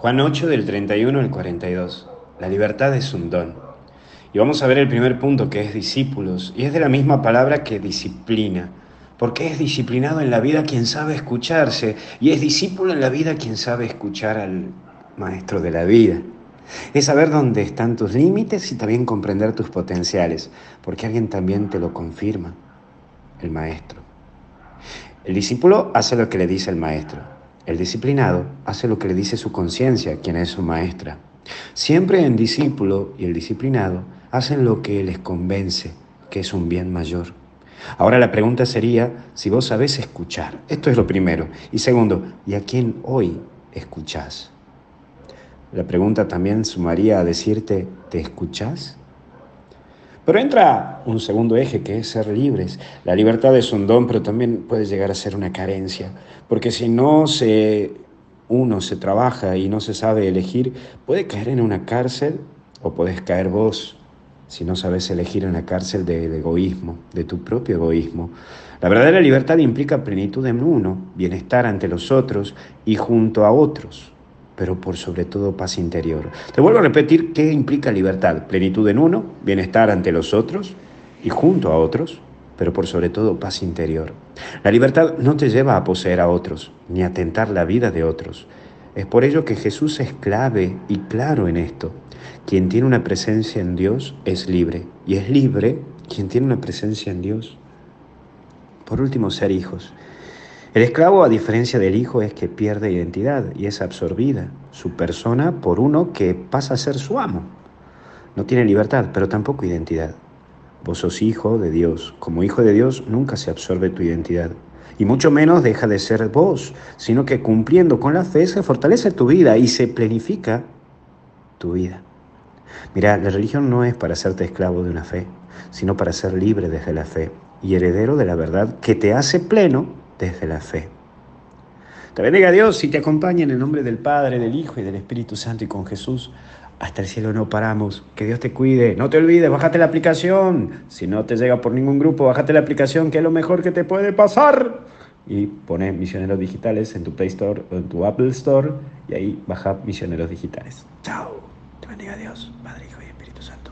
Juan 8 del 31 al 42. La libertad es un don. Y vamos a ver el primer punto que es discípulos. Y es de la misma palabra que disciplina. Porque es disciplinado en la vida quien sabe escucharse. Y es discípulo en la vida quien sabe escuchar al maestro de la vida. Es saber dónde están tus límites y también comprender tus potenciales. Porque alguien también te lo confirma. El maestro. El discípulo hace lo que le dice el maestro. El disciplinado hace lo que le dice su conciencia, quien es su maestra. Siempre el discípulo y el disciplinado hacen lo que les convence, que es un bien mayor. Ahora la pregunta sería si vos sabés escuchar. Esto es lo primero. Y segundo, ¿y a quién hoy escuchás? La pregunta también sumaría a decirte, ¿te escuchás? Pero entra un segundo eje que es ser libres. La libertad es un don, pero también puede llegar a ser una carencia, porque si no se uno se trabaja y no se sabe elegir, puede caer en una cárcel o puedes caer vos si no sabes elegir en la cárcel de, de, egoísmo, de tu propio egoísmo. La verdadera libertad implica plenitud en uno, bienestar ante los otros y junto a otros pero por sobre todo paz interior. Te vuelvo a repetir qué implica libertad, plenitud en uno, bienestar ante los otros y junto a otros, pero por sobre todo paz interior. La libertad no te lleva a poseer a otros, ni a tentar la vida de otros. Es por ello que Jesús es clave y claro en esto. Quien tiene una presencia en Dios es libre, y es libre quien tiene una presencia en Dios. Por último, ser hijos. El esclavo, a diferencia del hijo, es que pierde identidad y es absorbida su persona por uno que pasa a ser su amo. No tiene libertad, pero tampoco identidad. Vos sos hijo de Dios. Como hijo de Dios nunca se absorbe tu identidad. Y mucho menos deja de ser vos, sino que cumpliendo con la fe se fortalece tu vida y se planifica tu vida. Mira, la religión no es para hacerte esclavo de una fe, sino para ser libre desde la fe y heredero de la verdad que te hace pleno desde la fe. Te bendiga Dios y te acompaña en el nombre del Padre, del Hijo y del Espíritu Santo y con Jesús. Hasta el cielo no paramos. Que Dios te cuide. No te olvides, bájate la aplicación. Si no te llega por ningún grupo, bájate la aplicación, que es lo mejor que te puede pasar. Y pone Misioneros Digitales en tu Play Store o en tu Apple Store y ahí baja Misioneros Digitales. Chao. Te bendiga Dios, Padre, Hijo y Espíritu Santo.